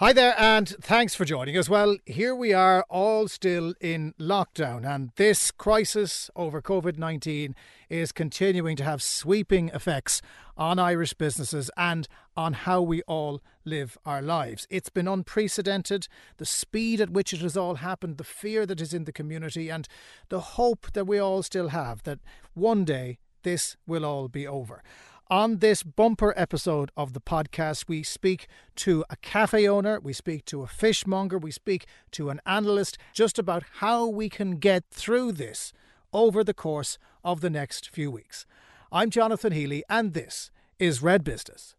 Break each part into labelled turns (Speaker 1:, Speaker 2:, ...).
Speaker 1: Hi there, and thanks for joining us. Well, here we are, all still in lockdown, and this crisis over COVID 19 is continuing to have sweeping effects on Irish businesses and on how we all live our lives. It's been unprecedented, the speed at which it has all happened, the fear that is in the community, and the hope that we all still have that one day this will all be over. On this bumper episode of the podcast, we speak to a cafe owner, we speak to a fishmonger, we speak to an analyst just about how we can get through this over the course of the next few weeks. I'm Jonathan Healy, and this is Red Business.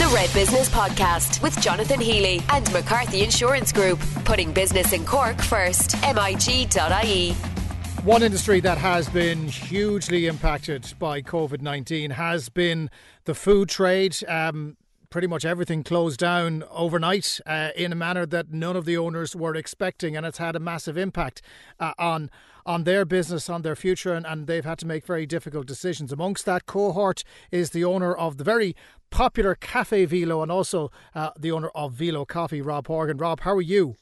Speaker 2: The Red Business Podcast with Jonathan Healy and McCarthy Insurance Group, putting business in Cork first. MIG.ie.
Speaker 1: One industry that has been hugely impacted by COVID 19 has been the food trade. Um, pretty much everything closed down overnight uh, in a manner that none of the owners were expecting, and it's had a massive impact uh, on on their business, on their future, and, and they've had to make very difficult decisions. Amongst that cohort is the owner of the very popular Cafe Velo and also uh, the owner of Velo Coffee, Rob Horgan. Rob, how are you?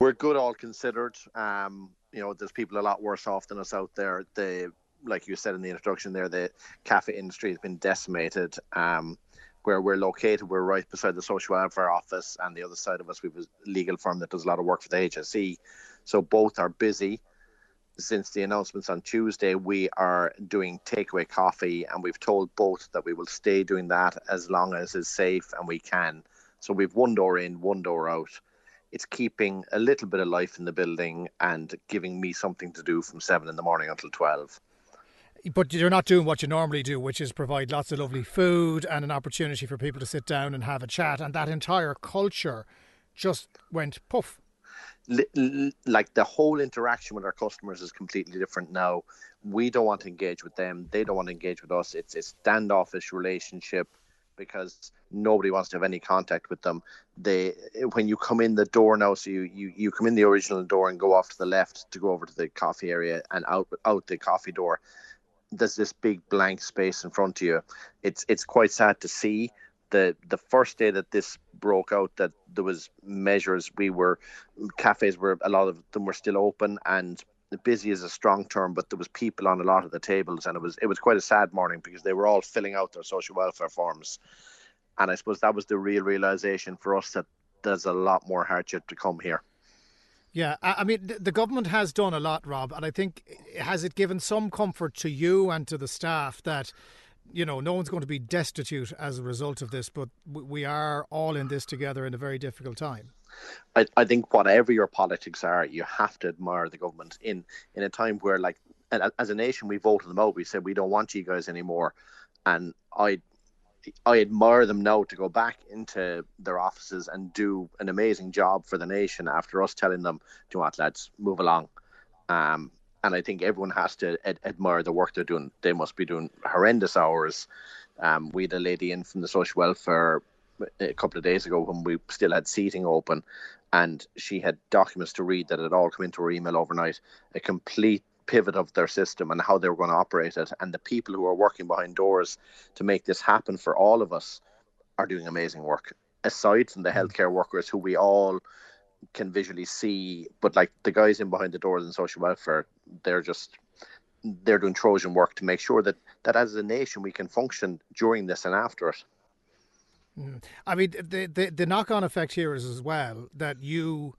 Speaker 3: We're good, all considered. Um, you know, there's people a lot worse off than us out there. The like you said in the introduction there, the cafe industry has been decimated. Um, where we're located, we're right beside the social welfare office, and the other side of us, we have a legal firm that does a lot of work for the HSE. So both are busy. Since the announcements on Tuesday, we are doing takeaway coffee, and we've told both that we will stay doing that as long as it's safe and we can. So we've one door in, one door out it's keeping a little bit of life in the building and giving me something to do from seven in the morning until 12
Speaker 1: but you're not doing what you normally do, which is provide lots of lovely food and an opportunity for people to sit down and have a chat. And that entire culture just went poof.
Speaker 3: Like the whole interaction with our customers is completely different now. We don't want to engage with them; they don't want to engage with us. It's a standoffish relationship because nobody wants to have any contact with them. They when you come in the door now, so you, you, you come in the original door and go off to the left to go over to the coffee area and out out the coffee door. There's this big blank space in front of you. It's it's quite sad to see. The the first day that this broke out, that there was measures. We were cafes were a lot of them were still open and busy is a strong term, but there was people on a lot of the tables, and it was it was quite a sad morning because they were all filling out their social welfare forms, and I suppose that was the real realization for us that there's a lot more hardship to come here.
Speaker 1: Yeah, I mean the government has done a lot, Rob, and I think has it given some comfort to you and to the staff that you know no one's going to be destitute as a result of this, but we are all in this together in a very difficult time.
Speaker 3: I, I think whatever your politics are, you have to admire the government in in a time where, like, as a nation, we voted them out. We said we don't want you guys anymore, and I I admire them now to go back into their offices and do an amazing job for the nation after us telling them, "Do you want, lads, move along." Um, and I think everyone has to ad- admire the work they're doing. They must be doing horrendous hours. Um, we had a lady in from the social welfare a couple of days ago when we still had seating open, and she had documents to read that had all come into her email overnight. A complete pivot of their system and how they were going to operate it, and the people who are working behind doors to make this happen for all of us are doing amazing work. Aside from the mm. healthcare workers who we all can visually see, but like the guys in behind the doors in social welfare, they're just they're doing Trojan work to make sure that that as a nation we can function during this and after it.
Speaker 1: Mm. I mean, the, the, the knock on effect here is as well that you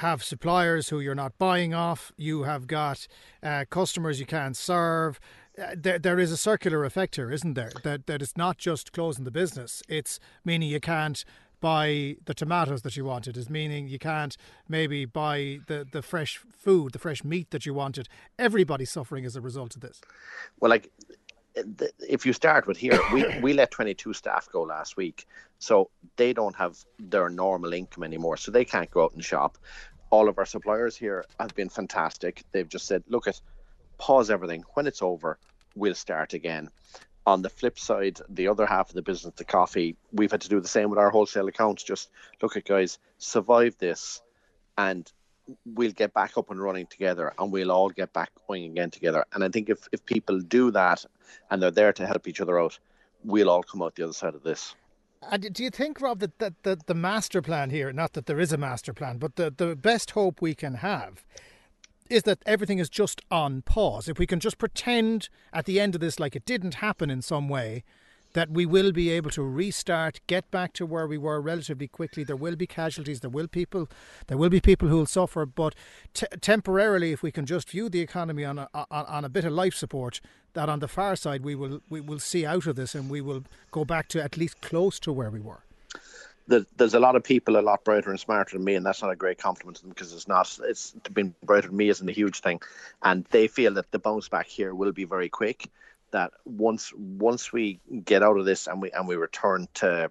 Speaker 1: have suppliers who you're not buying off, you have got uh, customers you can't serve. Uh, there, there is a circular effect here, isn't there? That that it's not just closing the business; it's meaning you can't buy the tomatoes that you wanted. Is meaning you can't maybe buy the the fresh food, the fresh meat that you wanted. Everybody's suffering as a result of this.
Speaker 3: Well, like if you start with here, we, we let 22 staff go last week. So they don't have their normal income anymore. So they can't go out and shop. All of our suppliers here have been fantastic. They've just said, look at pause everything. When it's over, we'll start again. On the flip side, the other half of the business, the coffee, we've had to do the same with our wholesale accounts. Just look at guys, survive this and we'll get back up and running together and we'll all get back going again together. And I think if, if people do that and they're there to help each other out, we'll all come out the other side of this.
Speaker 1: Uh, and do you think, Rob, that, that, that the master plan here, not that there is a master plan, but the, the best hope we can have is that everything is just on pause? If we can just pretend at the end of this like it didn't happen in some way, that we will be able to restart, get back to where we were relatively quickly. There will be casualties, there will people, there will be people who will suffer, but t- temporarily, if we can just view the economy on a, on, on a bit of life support, that on the far side we will we will see out of this and we will go back to at least close to where we were.
Speaker 3: There's a lot of people a lot brighter and smarter than me, and that's not a great compliment to them because it's not. It's being brighter than me isn't a huge thing, and they feel that the bounce back here will be very quick that once once we get out of this and we and we return to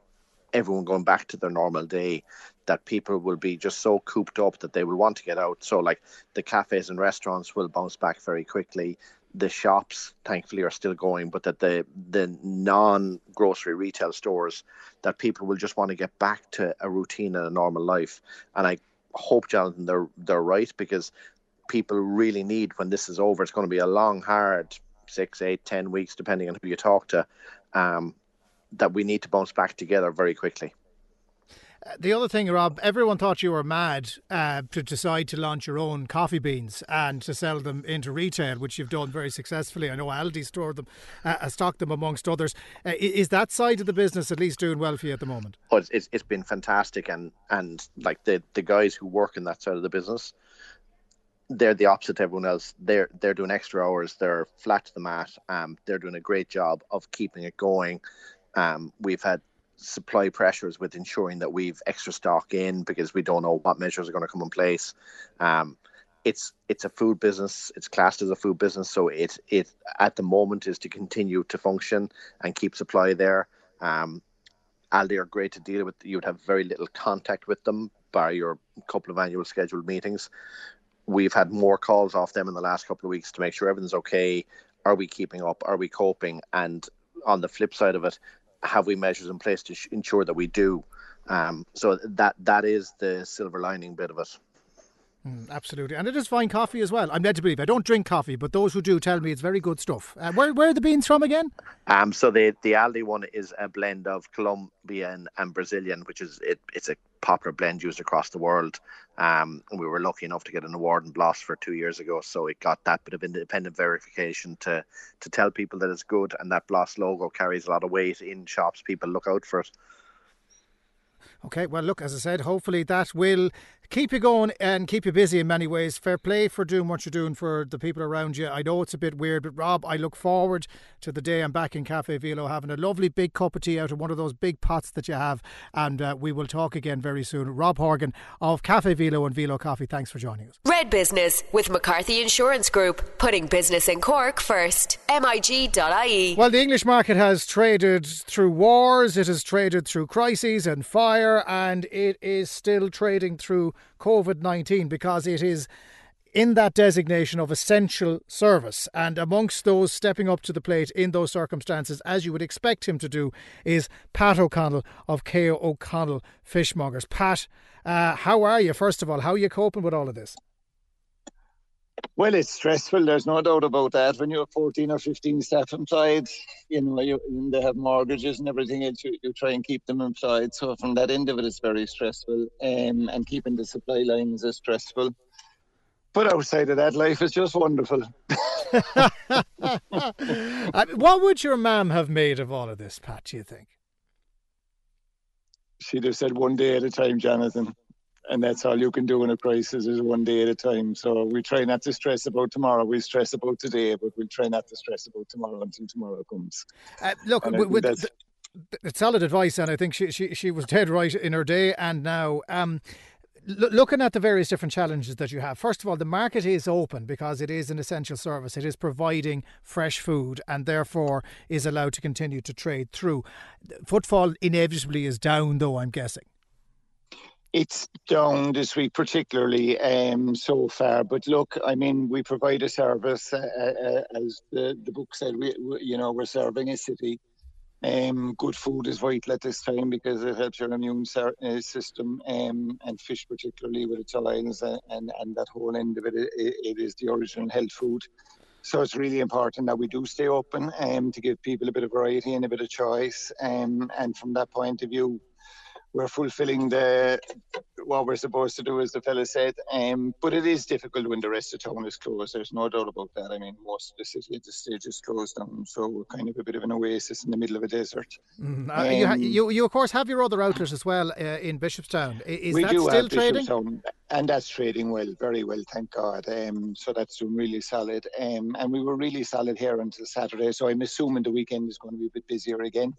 Speaker 3: everyone going back to their normal day that people will be just so cooped up that they will want to get out. So like the cafes and restaurants will bounce back very quickly. The shops thankfully are still going but that the the non grocery retail stores that people will just want to get back to a routine and a normal life. And i hope jonathan they're they're right because people really need when this is over it's going to be a long hard six, eight, ten weeks, depending on who you talk to, um, that we need to bounce back together very quickly.
Speaker 1: Uh, the other thing, Rob, everyone thought you were mad uh, to decide to launch your own coffee beans and to sell them into retail, which you've done very successfully. I know Aldi stored them, uh, stocked them amongst others. Uh, is that side of the business at least doing well for you at the moment?
Speaker 3: Oh, it's, it's, it's been fantastic, and and like the the guys who work in that side of the business, they're the opposite to everyone else. They're they're doing extra hours. They're flat to the mat. Um, they're doing a great job of keeping it going. Um, we've had supply pressures with ensuring that we've extra stock in because we don't know what measures are going to come in place. Um, it's it's a food business. It's classed as a food business, so it it at the moment is to continue to function and keep supply there. Um, Aldi are great to deal with. You would have very little contact with them by your couple of annual scheduled meetings we've had more calls off them in the last couple of weeks to make sure everything's okay. Are we keeping up? Are we coping? And on the flip side of it, have we measures in place to sh- ensure that we do? Um, so that that is the silver lining bit of it.
Speaker 1: Mm, absolutely, and it is fine coffee as well. I'm led to believe. I don't drink coffee, but those who do tell me it's very good stuff. Uh, where where are the beans from again?
Speaker 3: Um, so the the Aldi one is a blend of Colombian and Brazilian, which is it, it's a popular blend used across the world. Um, we were lucky enough to get an award in for two years ago, so it got that bit of independent verification to to tell people that it's good, and that BLAS logo carries a lot of weight in shops. People look out for it.
Speaker 1: Okay, well, look, as I said, hopefully that will keep you going and keep you busy in many ways. Fair play for doing what you're doing for the people around you. I know it's a bit weird, but Rob, I look forward to the day I'm back in Cafe Velo having a lovely big cup of tea out of one of those big pots that you have, and uh, we will talk again very soon. Rob Horgan of Cafe Velo and Velo Coffee, thanks for joining us.
Speaker 2: Red Business with McCarthy Insurance Group, putting business in Cork first. MIG.ie.
Speaker 1: Well, the English market has traded through wars, it has traded through crises and fire, and it is still trading through COVID 19 because it is in that designation of essential service. And amongst those stepping up to the plate in those circumstances, as you would expect him to do, is Pat O'Connell of KO O'Connell Fishmongers. Pat, uh, how are you, first of all? How are you coping with all of this?
Speaker 4: Well, it's stressful. There's no doubt about that. When you have 14 or 15 staff employed, you know, you, they have mortgages and everything else, you, you try and keep them employed. So from that end of it, it's very stressful. Um, and keeping the supply lines is stressful. But outside of that, life is just wonderful.
Speaker 1: what would your mum have made of all of this, Pat, do you think?
Speaker 4: She'd have said one day at a time, Jonathan and that's all you can do in a crisis is one day at a time. So we try not to stress about tomorrow. We stress about today, but we try not to stress about tomorrow until tomorrow comes.
Speaker 1: Uh, look, with, the, solid advice, and I think she, she she was dead right in her day and now. Um, looking at the various different challenges that you have, first of all, the market is open because it is an essential service. It is providing fresh food and therefore is allowed to continue to trade through. Footfall inevitably is down, though, I'm guessing.
Speaker 4: It's down this week, particularly um, so far. But look, I mean, we provide a service, uh, uh, uh, as the, the book said. We, we, you know, we're serving a city. Um, good food is vital at this time because it helps your immune ser- uh, system, um, and fish particularly with its oils and, and, and that whole end of it, it, it is the original health food. So it's really important that we do stay open um, to give people a bit of variety and a bit of choice. Um, and from that point of view, we're fulfilling the what we're supposed to do, as the fella said. Um, but it is difficult when the rest of town is closed. There's no doubt about that. I mean, most of the city at this stage is closed down, so we're kind of a bit of an oasis in the middle of a desert.
Speaker 1: Mm, uh, you, ha- um, you, you, of course, have your other outlets as well uh, in Bishopstown. Is
Speaker 4: we
Speaker 1: that
Speaker 4: do
Speaker 1: still trading?
Speaker 4: Bishopstown, and that's trading well, very well, thank God. Um, so that's doing really solid. Um, and we were really solid here until Saturday. So I'm assuming the weekend is going to be a bit busier again.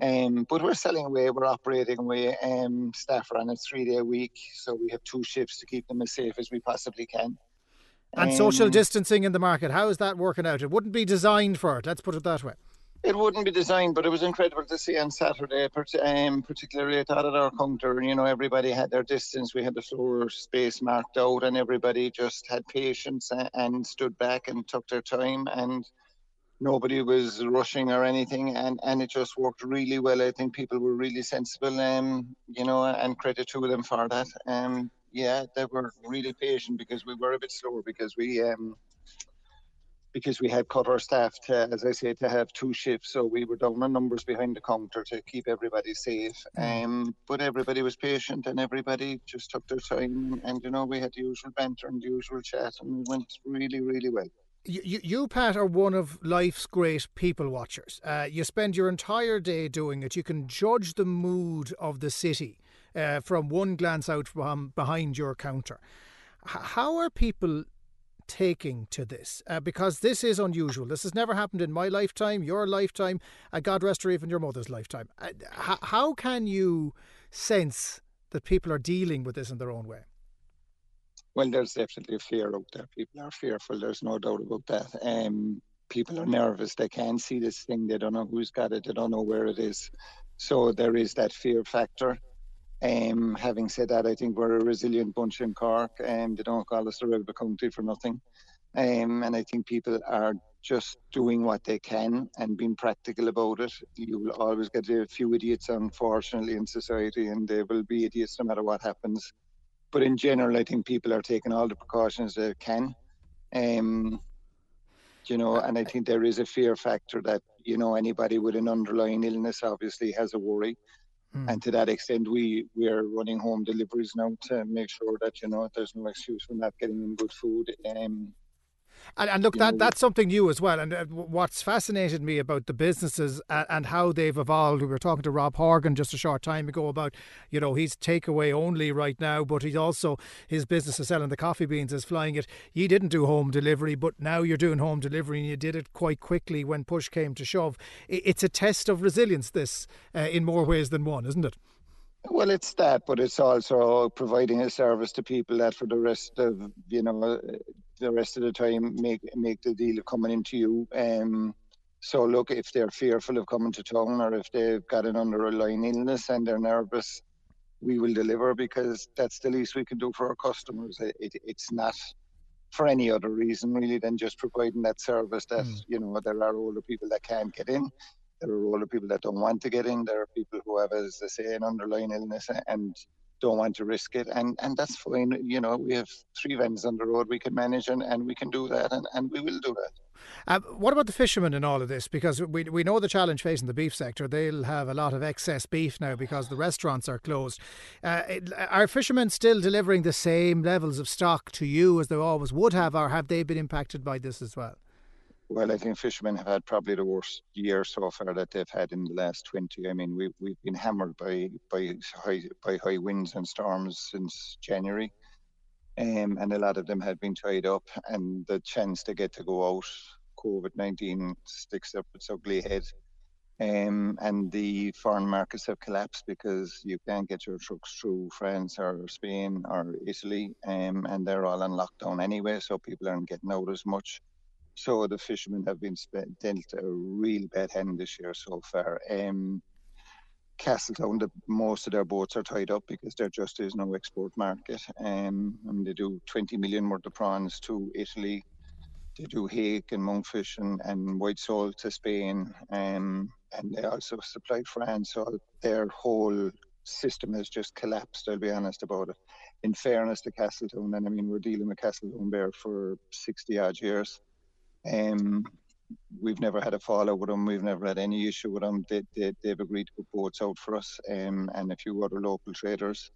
Speaker 4: Um, but we're selling away, we're operating away. Um, staff are on a three day week, so we have two shifts to keep them as safe as we possibly can.
Speaker 1: And um, social distancing in the market, how is that working out? It wouldn't be designed for it, let's put it that way.
Speaker 4: It wouldn't be designed, but it was incredible to see on Saturday, um, particularly at our counter. You know, everybody had their distance. We had the floor space marked out, and everybody just had patience and stood back and took their time. And nobody was rushing or anything, and, and it just worked really well. I think people were really sensible, um, you know, and credit to them for that. Um, yeah, they were really patient because we were a bit slower because we um, because we had cut our staff to, as I say, to have two shifts, so we were down on numbers behind the counter to keep everybody safe. Mm. Um, but everybody was patient and everybody just took their time, and you know, we had the usual banter and the usual chat, and it went really, really well
Speaker 1: you, you, Pat, are one of life's great people watchers. Uh, you spend your entire day doing it. You can judge the mood of the city uh, from one glance out from behind your counter. H- how are people taking to this? Uh, because this is unusual. This has never happened in my lifetime, your lifetime, uh, God rest her, even your mother's lifetime. Uh, how can you sense that people are dealing with this in their own way?
Speaker 4: Well, there's definitely a fear out there. People are fearful. There's no doubt about that. Um, people are nervous. They can't see this thing. They don't know who's got it. They don't know where it is. So there is that fear factor. Um, having said that, I think we're a resilient bunch in Cork, and um, they don't call us the rebel county for nothing. Um, and I think people are just doing what they can and being practical about it. You will always get a few idiots, unfortunately, in society, and they will be idiots no matter what happens. But in general, I think people are taking all the precautions they can. Um, you know, and I think there is a fear factor that, you know, anybody with an underlying illness obviously has a worry. Mm. And to that extent, we, we are running home deliveries now to make sure that, you know, there's no excuse for not getting in good food. Um,
Speaker 1: and, and look, that that's something new as well. And uh, what's fascinated me about the businesses and, and, how they've evolved. We were talking to Rob Horgan just a short time ago about, you know, he's takeaway only right now, but he's also his business is selling the coffee beans is flying it. You didn't do home delivery, but now you're doing home delivery, and you did it quite quickly when push came to shove. It's a test of resilience. This, uh, in more ways than one, isn't it?
Speaker 4: Well, it's that, but it's also providing a service to people that for the rest of you know the rest of the time make make the deal of coming into you. Um, so look, if they're fearful of coming to town or if they've got an underlying illness and they're nervous, we will deliver because that's the least we can do for our customers. It, it, it's not for any other reason really than just providing that service that mm. you know there are older people that can't get in there are older people that don't want to get in there are people who have as i say an underlying illness and don't want to risk it and and that's fine you know we have three vans on the road we can manage and, and we can do that and, and we will do that
Speaker 1: uh, what about the fishermen in all of this? Because we we know the challenge facing the beef sector. They'll have a lot of excess beef now because the restaurants are closed. Uh, are fishermen still delivering the same levels of stock to you as they always would have, or have they been impacted by this as well?
Speaker 4: Well, I think fishermen have had probably the worst year so far that they've had in the last 20. I mean, we, we've been hammered by, by, high, by high winds and storms since January. Um, and a lot of them have been tied up, and the chance to get to go out, COVID 19 sticks up its ugly head. Um, and the foreign markets have collapsed because you can't get your trucks through France or Spain or Italy, um, and they're all on lockdown anyway, so people aren't getting out as much. So the fishermen have been dealt a real bad hand this year so far. Um, Castletown, the, most of their boats are tied up because there just is no export market. Um, and they do 20 million worth of prawns to Italy. They do hake and monkfish and, and white sole to Spain. Um, and they also supply France. So their whole system has just collapsed, I'll be honest about it. In fairness to Castletown, and I mean, we're dealing with Castletown Bere for 60 odd years Um, we've never had a fallout with them. We've never had any issue with them. They, they, they've agreed to put boats out for us um, and a few other local traders.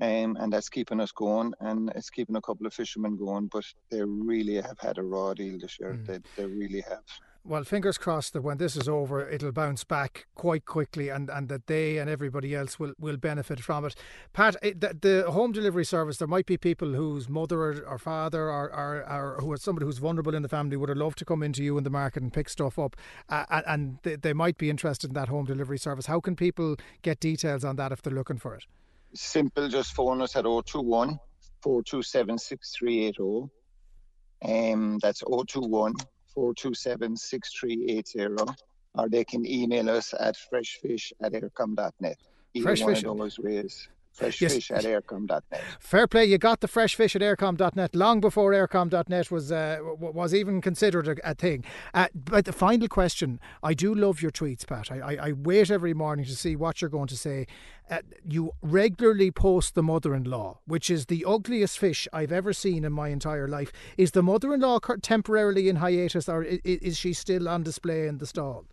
Speaker 4: Um, and that's keeping us going and it's keeping a couple of fishermen going. But they really have had a raw deal this year. Mm. They, they really have
Speaker 1: well, fingers crossed that when this is over, it'll bounce back quite quickly, and, and that they and everybody else will, will benefit from it. Pat, the, the home delivery service, there might be people whose mother or, or father or, or, or who are somebody who's vulnerable in the family would have loved to come into you in the market and pick stuff up, uh, and they, they might be interested in that home delivery service. How can people get details on that if they're looking for it?
Speaker 4: Simple, just phone us at 021 427 6380. Um, that's 021 427 6380, or they can email us at freshfish at eircom.net. Either Fresh one of those ways fresh yes. fish at eircom.net.
Speaker 1: Fair play, you got the fresh fish at eircom.net long before eircom.net was uh, was even considered a, a thing. Uh, but the final question, I do love your tweets, Pat. I, I, I wait every morning to see what you're going to say. Uh, you regularly post the mother-in-law, which is the ugliest fish I've ever seen in my entire life. Is the mother-in-law temporarily in hiatus, or is she still on display in the stall?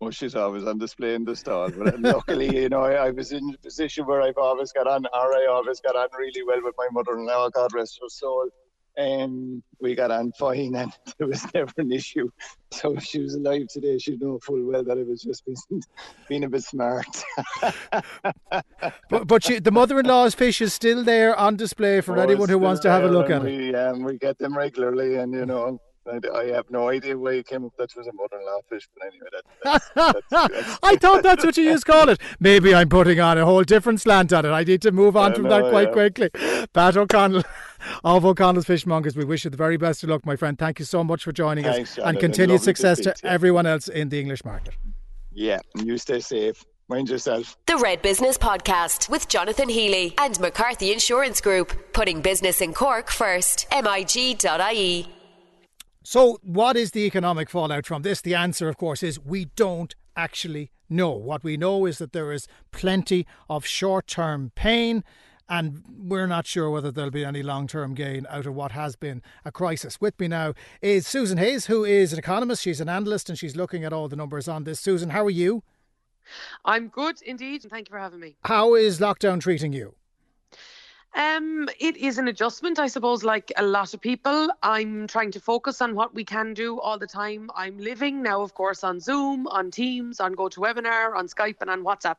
Speaker 4: Well, she's always on display in the stall. But luckily, you know, I, I, was in a position where I've always got on, or I always got on really well with my mother-in-law, God rest her soul. And we got on fine, and there was never an issue. So if she was alive today, she'd know full well that I was just being, being a bit smart.
Speaker 1: but but she, the mother-in-law's fish is still there on display for oh, anyone who wants to have a look at
Speaker 4: we,
Speaker 1: it.
Speaker 4: Um, we get them regularly, and you know I, I have no idea where you came up that was a mother-in-law fish, but anyway, that's, that's, that's,
Speaker 1: I thought that's what you used to call it. Maybe I'm putting on a whole different slant on it. I need to move on from know, that quite yeah. quickly. Pat O'Connell of O'Connell's Fishmongers, we wish you the very best of luck, my friend. Thank you so much for joining Thanks, us, Jonathan. and continued success to, to everyone else in the English market.
Speaker 4: Yeah, you stay safe. Mind yourself.
Speaker 2: The Red Business Podcast with Jonathan Healy and McCarthy Insurance Group, putting business in Cork first. MIG.ie.
Speaker 1: So, what is the economic fallout from this? The answer, of course, is we don't actually know. What we know is that there is plenty of short term pain, and we're not sure whether there'll be any long term gain out of what has been a crisis. With me now is Susan Hayes, who is an economist. She's an analyst and she's looking at all the numbers on this. Susan, how are you?
Speaker 5: I'm good indeed, and thank you for having me.
Speaker 1: How is lockdown treating you?
Speaker 5: Um, it is an adjustment, I suppose, like a lot of people. I'm trying to focus on what we can do all the time. I'm living now, of course, on Zoom, on Teams, on GoToWebinar, on Skype, and on WhatsApp.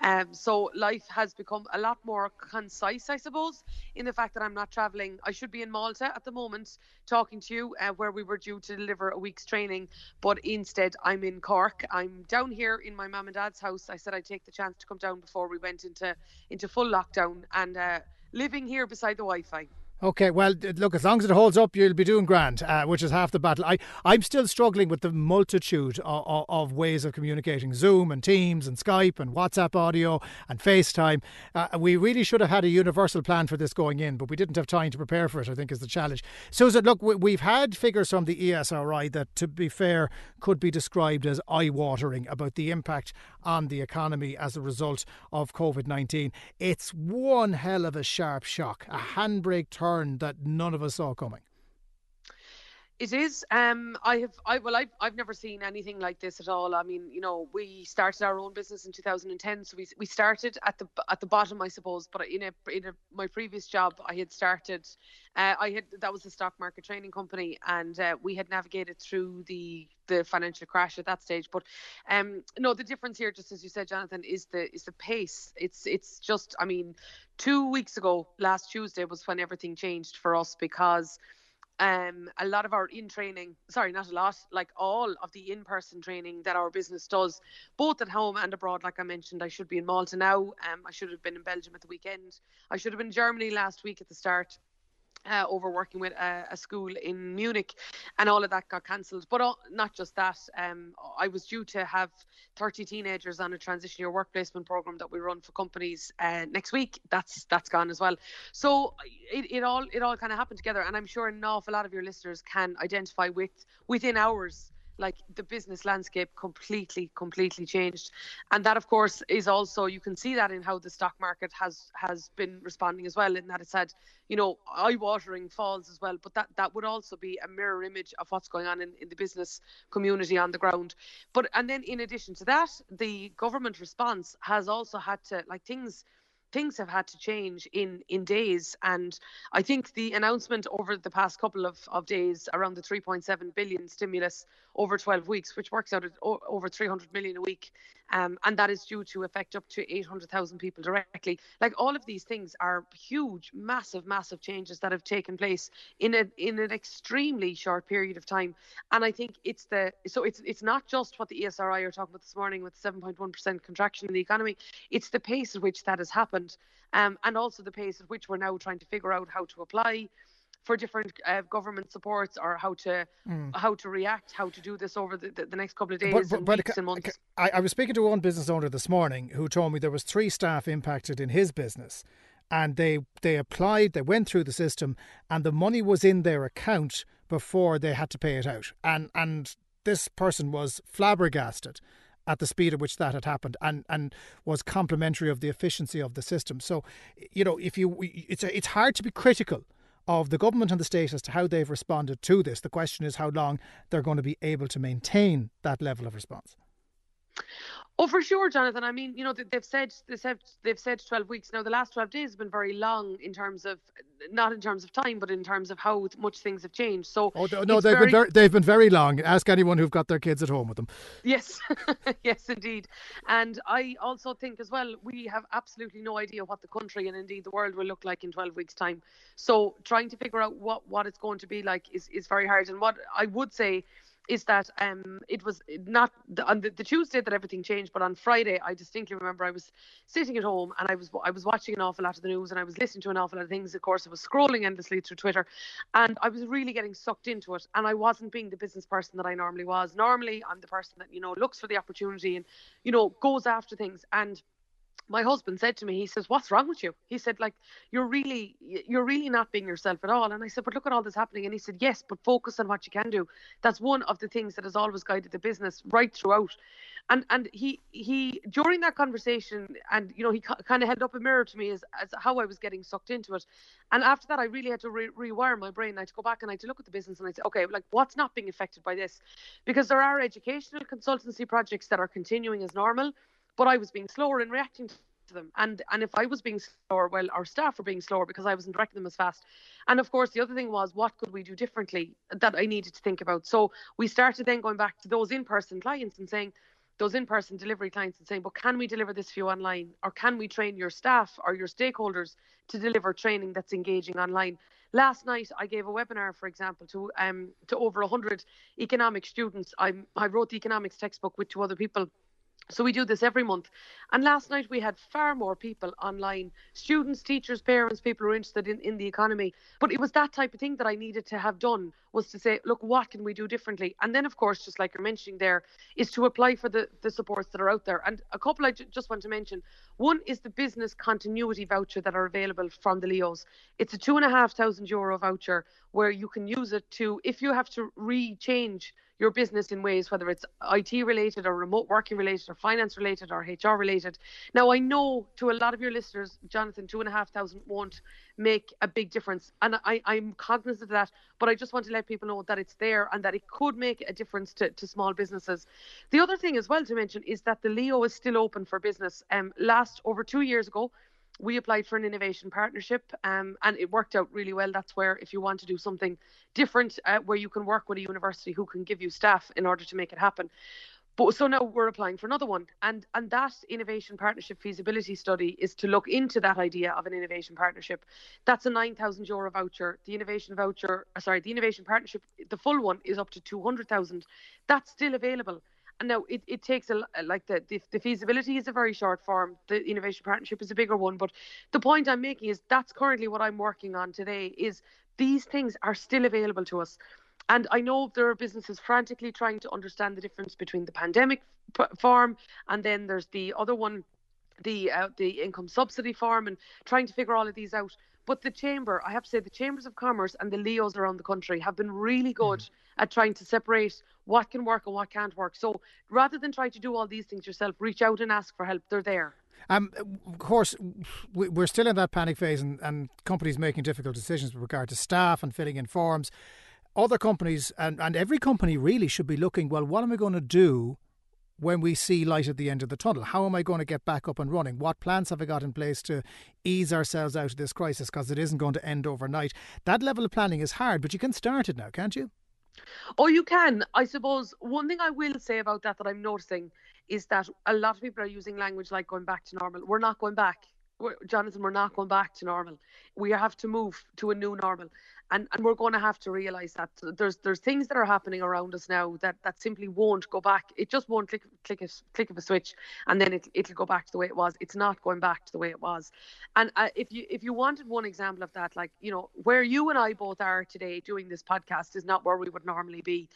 Speaker 5: Um, so life has become a lot more concise, I suppose, in the fact that I'm not traveling. I should be in Malta at the moment talking to you, uh, where we were due to deliver a week's training, but instead I'm in Cork. I'm down here in my mum and dad's house. I said I'd take the chance to come down before we went into into full lockdown, and. Uh, living here beside the Wi-Fi.
Speaker 1: Okay, well, look, as long as it holds up, you'll be doing grand, uh, which is half the battle. I, I'm still struggling with the multitude of, of, ways of communicating Zoom and Teams and Skype and WhatsApp audio and FaceTime. Uh, we really should have had a universal plan for this going in, but we didn't have time to prepare for it, I think, is the challenge. Susan, look, we've had figures from the ESRI that, to be fair, could be described as eye watering about the impact on the economy as a result of COVID 19. It's one hell of a sharp shock, a handbrake turn turn that none of us saw coming.
Speaker 5: It is. Um, I have. I well, I've I've never seen anything like this at all. I mean, you know, we started our own business in 2010, so we we started at the at the bottom, I suppose. But in a in a, my previous job, I had started. Uh, I had that was a stock market training company, and uh, we had navigated through the the financial crash at that stage. But um, no, the difference here, just as you said, Jonathan, is the is the pace. It's it's just. I mean, two weeks ago, last Tuesday was when everything changed for us because um, a lot of our in training, sorry, not a lot, like all of the in person training that our business does, both at home and abroad. Like I mentioned, I should be in Malta now. Um, I should have been in Belgium at the weekend. I should have been in Germany last week at the start uh, over working with a, a, school in Munich, and all of that got cancelled. But all, not just that, um, I was due to have 30 teenagers on a transition year work placement program that we run for companies uh, next week. That's that's gone as well. So it, it all it all kind of happened together, and I'm sure an awful lot of your listeners can identify with within hours like the business landscape completely completely changed. And that of course is also you can see that in how the stock market has has been responding as well in that it's had you know eye-watering falls as well. But that that would also be a mirror image of what's going on in, in the business community on the ground. But and then in addition to that the government response has also had to like things things have had to change in in days and i think the announcement over the past couple of, of days around the 3.7 billion stimulus over 12 weeks which works out at over 300 million a week um, and that is due to affect up to 800,000 people directly. Like all of these things are huge, massive, massive changes that have taken place in a in an extremely short period of time. And I think it's the so it's it's not just what the ESRI are talking about this morning with 7.1% contraction in the economy. It's the pace at which that has happened, um, and also the pace at which we're now trying to figure out how to apply for different uh, government supports or how to mm. how to react, how to do this over the, the, the next couple of days but, but, and but weeks and months.
Speaker 1: I, I was speaking to one business owner this morning who told me there was three staff impacted in his business and they they applied they went through the system and the money was in their account before they had to pay it out and and this person was flabbergasted at the speed at which that had happened and and was complimentary of the efficiency of the system so you know if you it's it's hard to be critical of the government and the state as to how they've responded to this. The question is how long they're going to be able to maintain that level of response.
Speaker 5: Oh, for sure, Jonathan. I mean, you know, they've said they've said they've said 12 weeks. Now, the last 12 days have been very long in terms of not in terms of time, but in terms of how much things have changed. So,
Speaker 1: oh no, they've very... been very, they've been very long. Ask anyone who've got their kids at home with them.
Speaker 5: Yes, yes, indeed. And I also think as well, we have absolutely no idea what the country and indeed the world will look like in 12 weeks' time. So, trying to figure out what what it's going to be like is is very hard. And what I would say is that um, it was not the, on the, the, Tuesday that everything changed, but on Friday I distinctly remember I was sitting at home and I was I was watching an awful lot of the news and I was listening to an awful lot of things. Of course, I was scrolling endlessly through Twitter, and I was really getting sucked into it. And I wasn't being the business person that I normally was. Normally, I'm the person that you know looks for the opportunity and you know goes after things and my husband said to me, he says, "What's wrong with you?" He said, "Like you're really, you're really not being yourself at all." And I said, "But look at all this happening." And he said, "Yes, but focus on what you can do. That's one of the things that has always guided the business right throughout." And and he he during that conversation, and you know, he kind of held up a mirror to me as as how I was getting sucked into it. And after that, I really had to re- rewire my brain. I had to go back and I had to look at the business and I said, "Okay, like what's not being affected by this?" Because there are educational consultancy projects that are continuing as normal but I was being slower in reacting to them. And and if I was being slower, well, our staff were being slower because I wasn't directing them as fast. And of course, the other thing was what could we do differently that I needed to think about. So we started then going back to those in-person clients and saying, those in-person delivery clients and saying, but can we deliver this for you online, or can we train your staff or your stakeholders to deliver training that's engaging online? Last night, I gave a webinar, for example, to um to over 100 economic students. I I wrote the economics textbook with two other people so we do this every month. And last night we had far more people online students, teachers, parents, people who are interested in, in the economy. But it was that type of thing that I needed to have done was to say, look, what can we do differently? And then, of course, just like you're mentioning there, is to apply for the, the supports that are out there. And a couple I j- just want to mention. One is the business continuity voucher that are available from the LEOs. It's a two and a half thousand euro voucher where you can use it to, if you have to re-change your business in ways, whether it's IT related or remote working related or finance related or HR related. Now, I know to a lot of your listeners, Jonathan, two and a half thousand won't make a big difference. And I, I'm cognizant of that, but I just want to let people know that it's there and that it could make a difference to, to small businesses. The other thing as well to mention is that the LEO is still open for business. Um, last over two years ago, we applied for an innovation partnership um, and it worked out really well. That's where, if you want to do something different, uh, where you can work with a university who can give you staff in order to make it happen. But so now we're applying for another one, and and that innovation partnership feasibility study is to look into that idea of an innovation partnership. That's a nine thousand euro voucher. The innovation voucher, uh, sorry, the innovation partnership, the full one is up to two hundred thousand. That's still available. Now it, it takes a uh, like the, the, the feasibility is a very short form. The innovation partnership is a bigger one. But the point I'm making is that's currently what I'm working on today. Is these things are still available to us. And I know there are businesses frantically trying to understand the difference between the pandemic form and then there's the other one the uh, the income subsidy form and trying to figure all of these out. But the chamber, I have to say, the chambers of commerce and the LEOs around the country have been really good mm. at trying to separate what can work and what can't work. So rather than try to do all these things yourself, reach out and ask for help. They're there.
Speaker 1: Um, of course, we're still in that panic phase, and, and companies making difficult decisions with regard to staff and filling in forms. Other companies and, and every company really should be looking. Well, what am I going to do when we see light at the end of the tunnel? How am I going to get back up and running? What plans have I got in place to ease ourselves out of this crisis? Because it isn't going to end overnight. That level of planning is hard, but you can start it now, can't you?
Speaker 5: Oh, you can. I suppose one thing I will say about that that I'm noticing is that a lot of people are using language like going back to normal. We're not going back. We're, Jonathan, we're not going back to normal. We have to move to a new normal and and we're going to have to realize that there's there's things that are happening around us now that that simply won't go back. It just won't click click a click of a switch and then it, it'll go back to the way it was. It's not going back to the way it was. And uh, if you if you wanted one example of that like you know where you and I both are today doing this podcast is not where we would normally be.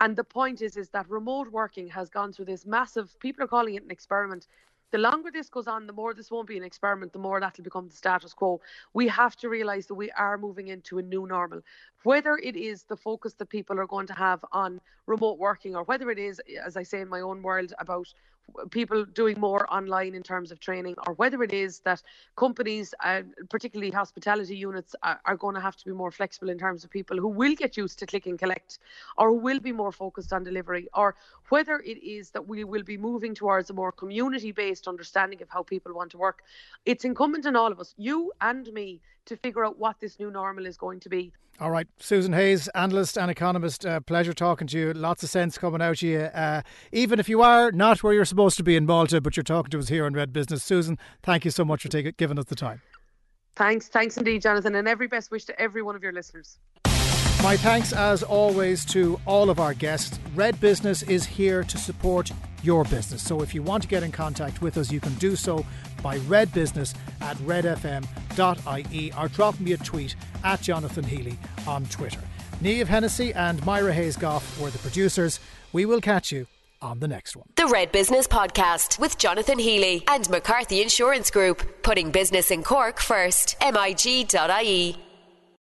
Speaker 5: And the point is is that remote working has gone through this massive people are calling it an experiment the longer this goes on, the more this won't be an experiment, the more that'll become the status quo. We have to realize that we are moving into a new normal. Whether it is the focus that people are going to have on remote working, or whether it is, as I say in my own world, about people doing more online in terms of training, or whether it is that companies, uh, particularly hospitality units, are, are, going to have to be more flexible in terms of people who will get used to click and collect, or will be more focused on delivery, or whether it is that we will be moving towards a more community based understanding of how people want to work. It's incumbent on all of us, you and me, to figure out what this new normal is going to be.
Speaker 1: All right, Susan Hayes, analyst and economist. Uh, pleasure talking to you. Lots of sense coming out of you. Uh, even if you are not where you're supposed to be in Malta, but you're talking to us here on Red Business. Susan, thank you so much for taking giving us the time.
Speaker 5: Thanks, thanks indeed, Jonathan, and every best wish to every one of your listeners.
Speaker 1: My thanks, as always, to all of our guests. Red Business is here to support your business. So if you want to get in contact with us, you can do so by redbusiness at redfm.ie or drop me a tweet at Jonathan Healy on Twitter. Niamh Hennessy and Myra Hayes Goff were the producers. We will catch you on the next one.
Speaker 2: The Red Business Podcast with Jonathan Healy and McCarthy Insurance Group, putting business in Cork first. MIG.ie.